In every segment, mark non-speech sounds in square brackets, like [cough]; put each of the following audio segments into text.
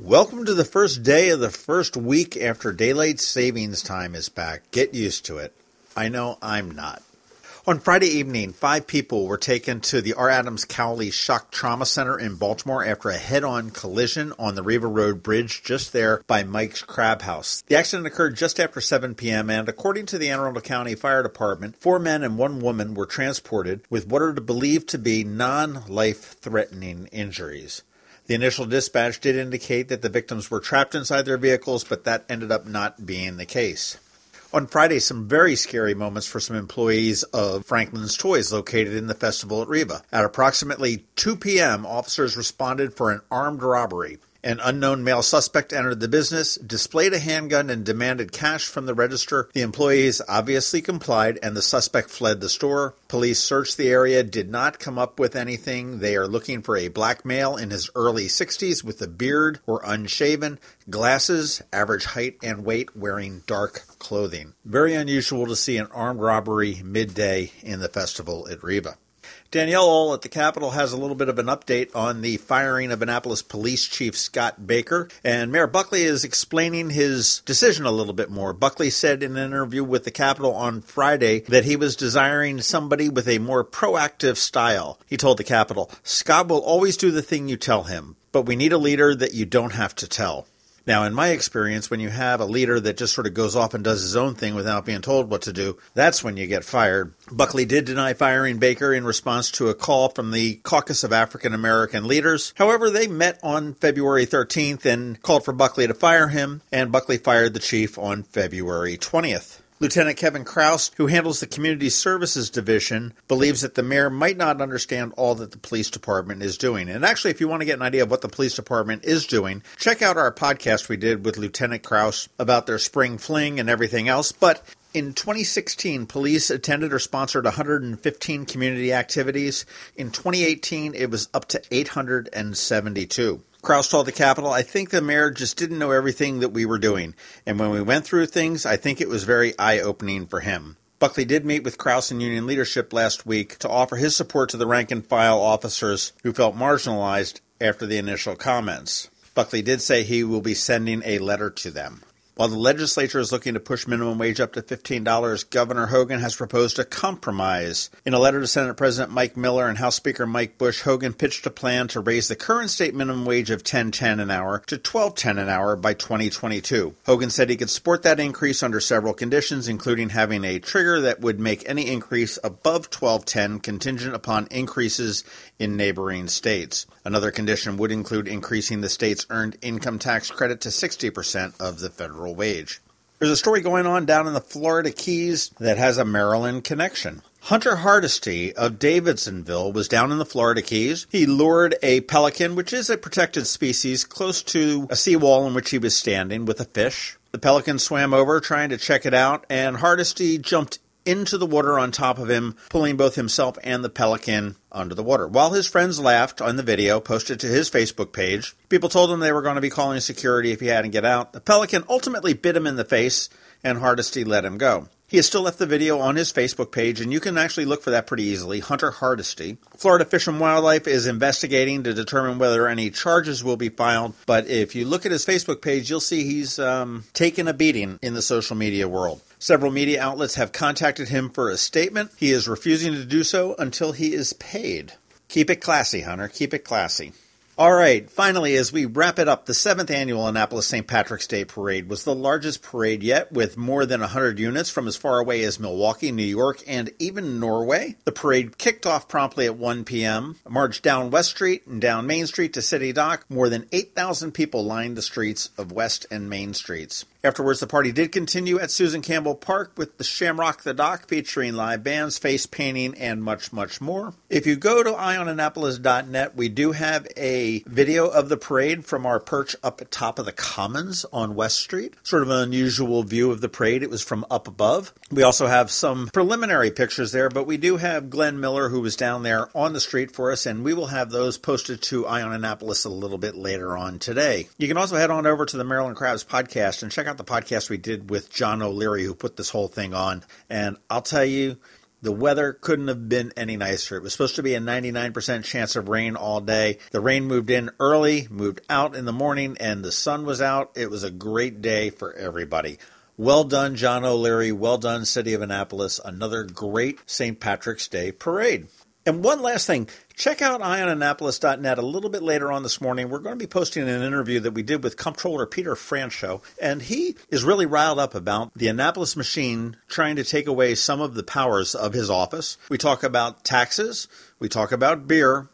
Welcome to the first day of the first week after daylight savings time is back. Get used to it. I know I'm not. On Friday evening, five people were taken to the R. Adams Cowley Shock Trauma Center in Baltimore after a head on collision on the Riva Road Bridge just there by Mike's Crab House. The accident occurred just after 7 p.m., and according to the Anne Arundel County Fire Department, four men and one woman were transported with what are believed to be non life threatening injuries. The initial dispatch did indicate that the victims were trapped inside their vehicles, but that ended up not being the case. On Friday, some very scary moments for some employees of Franklin's Toys located in the festival at Riva. At approximately 2 p.m., officers responded for an armed robbery. An unknown male suspect entered the business, displayed a handgun, and demanded cash from the register. The employees obviously complied, and the suspect fled the store. Police searched the area, did not come up with anything. They are looking for a black male in his early 60s with a beard or unshaven, glasses, average height and weight, wearing dark clothing. Very unusual to see an armed robbery midday in the festival at Riva. Danielle Ohl at the Capital has a little bit of an update on the firing of Annapolis Police Chief Scott Baker, and Mayor Buckley is explaining his decision a little bit more. Buckley said in an interview with the Capital on Friday that he was desiring somebody with a more proactive style. He told the Capital, Scott will always do the thing you tell him, but we need a leader that you don't have to tell. Now, in my experience, when you have a leader that just sort of goes off and does his own thing without being told what to do, that's when you get fired. Buckley did deny firing Baker in response to a call from the Caucus of African American Leaders. However, they met on February 13th and called for Buckley to fire him, and Buckley fired the chief on February 20th. Lieutenant Kevin Kraus, who handles the Community Services Division, believes that the mayor might not understand all that the police department is doing. And actually, if you want to get an idea of what the police department is doing, check out our podcast we did with Lieutenant Kraus about their spring fling and everything else. But in 2016, police attended or sponsored 115 community activities. In 2018, it was up to 872. Kraus told the Capital, I think the mayor just didn't know everything that we were doing. And when we went through things, I think it was very eye opening for him. Buckley did meet with Kraus and union leadership last week to offer his support to the rank and file officers who felt marginalized after the initial comments. Buckley did say he will be sending a letter to them. While the legislature is looking to push minimum wage up to $15, Governor Hogan has proposed a compromise. In a letter to Senate President Mike Miller and House Speaker Mike Busch, Hogan pitched a plan to raise the current state minimum wage of $10.10 an hour to $12.10 an hour by 2022. Hogan said he could support that increase under several conditions, including having a trigger that would make any increase above $12.10 contingent upon increases in neighboring states. Another condition would include increasing the state's earned income tax credit to 60% of the federal wage. There's a story going on down in the Florida Keys that has a Maryland connection. Hunter Hardesty of Davidsonville was down in the Florida Keys. He lured a pelican, which is a protected species, close to a seawall in which he was standing with a fish. The pelican swam over trying to check it out, and Hardesty jumped into the water on top of him, pulling both himself and the pelican under the water. While his friends laughed on the video posted to his Facebook page, people told him they were going to be calling security if he hadn't get out. The pelican ultimately bit him in the face, and Hardesty let him go. He has still left the video on his Facebook page, and you can actually look for that pretty easily. Hunter Hardesty. Florida Fish and Wildlife is investigating to determine whether any charges will be filed. But if you look at his Facebook page, you'll see he's um, taken a beating in the social media world. Several media outlets have contacted him for a statement. He is refusing to do so until he is paid. Keep it classy, Hunter. Keep it classy. All right, finally, as we wrap it up, the seventh annual Annapolis St. Patrick's Day Parade was the largest parade yet, with more than 100 units from as far away as Milwaukee, New York, and even Norway. The parade kicked off promptly at 1 p.m., marched down West Street and down Main Street to City Dock. More than 8,000 people lined the streets of West and Main Streets. Afterwards, the party did continue at Susan Campbell Park with the Shamrock the Dock featuring live bands, face painting, and much, much more. If you go to eyeonannapolis.net, we do have a video of the parade from our perch up at top of the Commons on West Street. Sort of an unusual view of the parade. It was from up above. We also have some preliminary pictures there, but we do have Glenn Miller, who was down there on the street for us, and we will have those posted to Annapolis a little bit later on today. You can also head on over to the Maryland Crabs podcast and check out the podcast we did with John O'Leary, who put this whole thing on. And I'll tell you, the weather couldn't have been any nicer. It was supposed to be a 99% chance of rain all day. The rain moved in early, moved out in the morning, and the sun was out. It was a great day for everybody. Well done, John O'Leary. Well done, City of Annapolis. Another great St. Patrick's Day parade. And one last thing, check out eyeonannapolis.net a little bit later on this morning. We're going to be posting an interview that we did with Comptroller Peter Franchot, and he is really riled up about the Annapolis machine trying to take away some of the powers of his office. We talk about taxes, we talk about beer,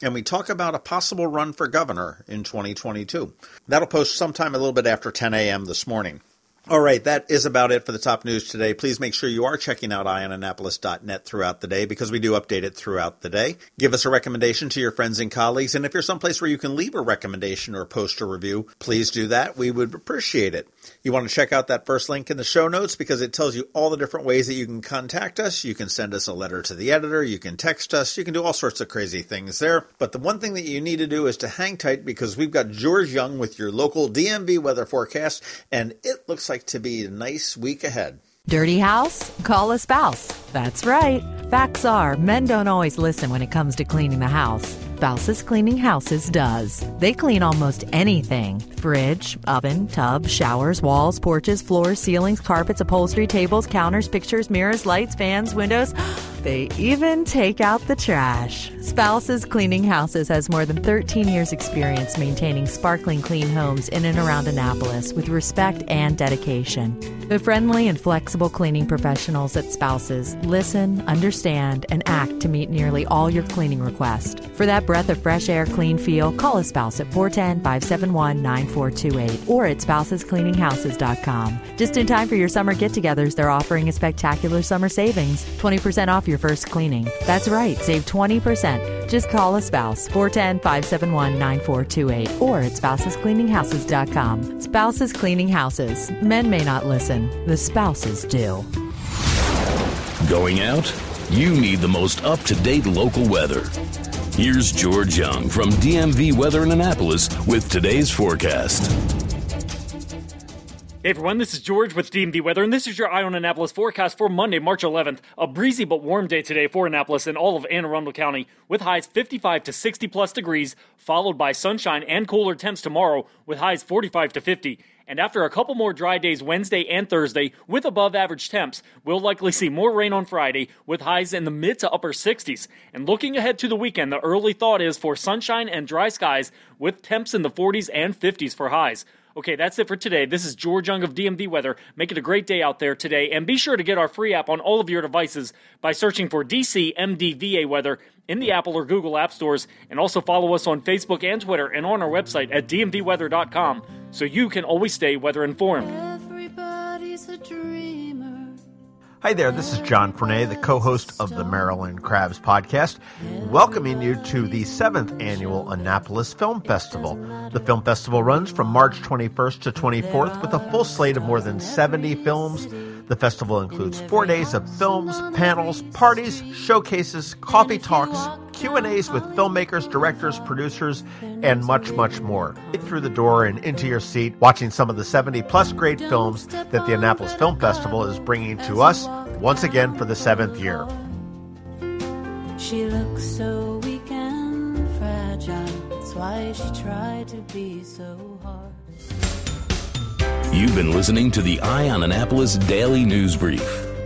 and we talk about a possible run for governor in 2022. That'll post sometime a little bit after 10 a.m. this morning. All right, that is about it for the top news today. Please make sure you are checking out eyeonannapolis.net throughout the day because we do update it throughout the day. Give us a recommendation to your friends and colleagues, and if you're someplace where you can leave a recommendation or post a review, please do that. We would appreciate it. You want to check out that first link in the show notes because it tells you all the different ways that you can contact us. You can send us a letter to the editor, you can text us, you can do all sorts of crazy things there. But the one thing that you need to do is to hang tight because we've got George Young with your local DMV weather forecast, and it looks like to be a nice week ahead. Dirty house? Call a spouse. That's right. Facts are, men don't always listen when it comes to cleaning the house. Spouses Cleaning Houses does. They clean almost anything fridge, oven, tub, showers, walls, porches, floors, ceilings, carpets, upholstery, tables, counters, pictures, mirrors, lights, fans, windows. [gasps] They even take out the trash. Spouses Cleaning Houses has more than 13 years' experience maintaining sparkling clean homes in and around Annapolis with respect and dedication. The friendly and flexible cleaning professionals at Spouses listen, understand, and act to meet nearly all your cleaning requests. For that breath of fresh air, clean feel, call a spouse at 410 571 9428 or at spousescleaninghouses.com. Just in time for your summer get togethers, they're offering a spectacular summer savings 20% off your first cleaning. That's right, save 20%. Just call a spouse 410 571 9428 or at spousescleaninghouses.com. Spouses Cleaning Houses. Men may not listen, the spouses do. Going out? You need the most up to date local weather. Here's George Young from DMV Weather in Annapolis with today's forecast. Hey everyone, this is George with DMV Weather, and this is your Eye on Annapolis forecast for Monday, March 11th. A breezy but warm day today for Annapolis and all of Anne Arundel County, with highs 55 to 60 plus degrees, followed by sunshine and cooler temps tomorrow, with highs 45 to 50. And after a couple more dry days Wednesday and Thursday with above average temps, we'll likely see more rain on Friday with highs in the mid to upper 60s. And looking ahead to the weekend, the early thought is for sunshine and dry skies with temps in the 40s and 50s for highs. Okay, that's it for today. This is George Young of DMV Weather. Make it a great day out there today, and be sure to get our free app on all of your devices by searching for DC MDVA Weather in the Apple or Google App Stores, and also follow us on Facebook and Twitter and on our website at dmvweather.com so you can always stay weather informed. Hi there, this is John Frenaye, the co host of the Maryland Crabs podcast, welcoming you to the seventh annual Annapolis Film Festival. The film festival runs from March 21st to 24th with a full slate of more than 70 films. The festival includes four days of films, panels, parties, showcases, coffee talks, Q&As with filmmakers, directors, producers, and much, much more. Get through the door and into your seat watching some of the 70 plus great films that the Annapolis Film Festival is bringing to us once again for the seventh year. She looks so weak and fragile. That's why she tried to be so hard. You've been listening to the Eye on Annapolis Daily News Brief.